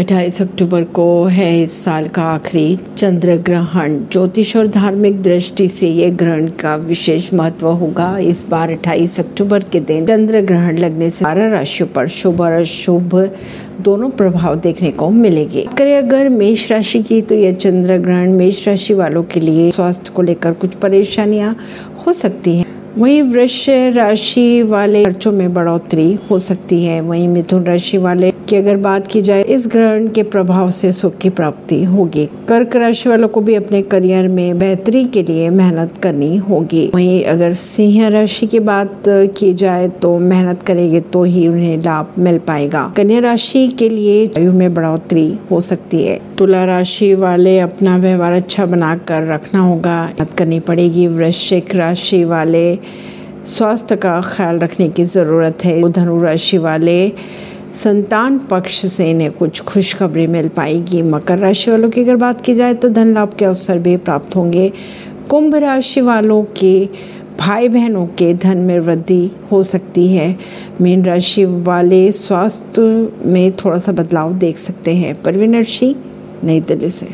28 अक्टूबर को है इस साल का आखिरी चंद्र ग्रहण ज्योतिष और धार्मिक दृष्टि से ये ग्रहण का विशेष महत्व होगा। इस बार 28 अक्टूबर के दिन चंद्र ग्रहण लगने से बारह राशियों पर शुभ और अशुभ दोनों प्रभाव देखने को मिलेंगे। करें अगर मेष राशि की तो यह चंद्र ग्रहण मेष राशि वालों के लिए स्वास्थ्य को लेकर कुछ परेशानियाँ हो सकती है। वहीं वृक्ष राशि वाले खर्चों में बढ़ोतरी हो सकती है। वहीं मिथुन राशि वाले की अगर बात की जाए, इस ग्रहण के प्रभाव से सुख की प्राप्ति होगी। कर्क राशि वालों को भी अपने करियर में बेहतरी के लिए मेहनत करनी होगी। वहीं अगर सिंह राशि की बात की जाए तो मेहनत करेंगे तो ही उन्हें लाभ मिल पाएगा। कन्या राशि के लिए आयु में बढ़ोतरी हो सकती है। तुला राशि वाले अपना व्यवहार अच्छा बनाकर रखना होगा। मेहनत करनी पड़ेगी। वृश्चिक राशि वाले स्वास्थ्य का ख्याल रखने की ज़रूरत है। धनु राशि वाले संतान पक्ष से इन्हें कुछ खुशखबरी मिल पाएगी। मकर राशि वालों की अगर बात की जाए तो धन लाभ के अवसर भी प्राप्त होंगे। कुंभ राशि वालों के भाई बहनों के धन में वृद्धि हो सकती है। मीन राशि वाले स्वास्थ्य में थोड़ा सा बदलाव देख सकते हैं। परवीन अर्शी नई दिल्ली से।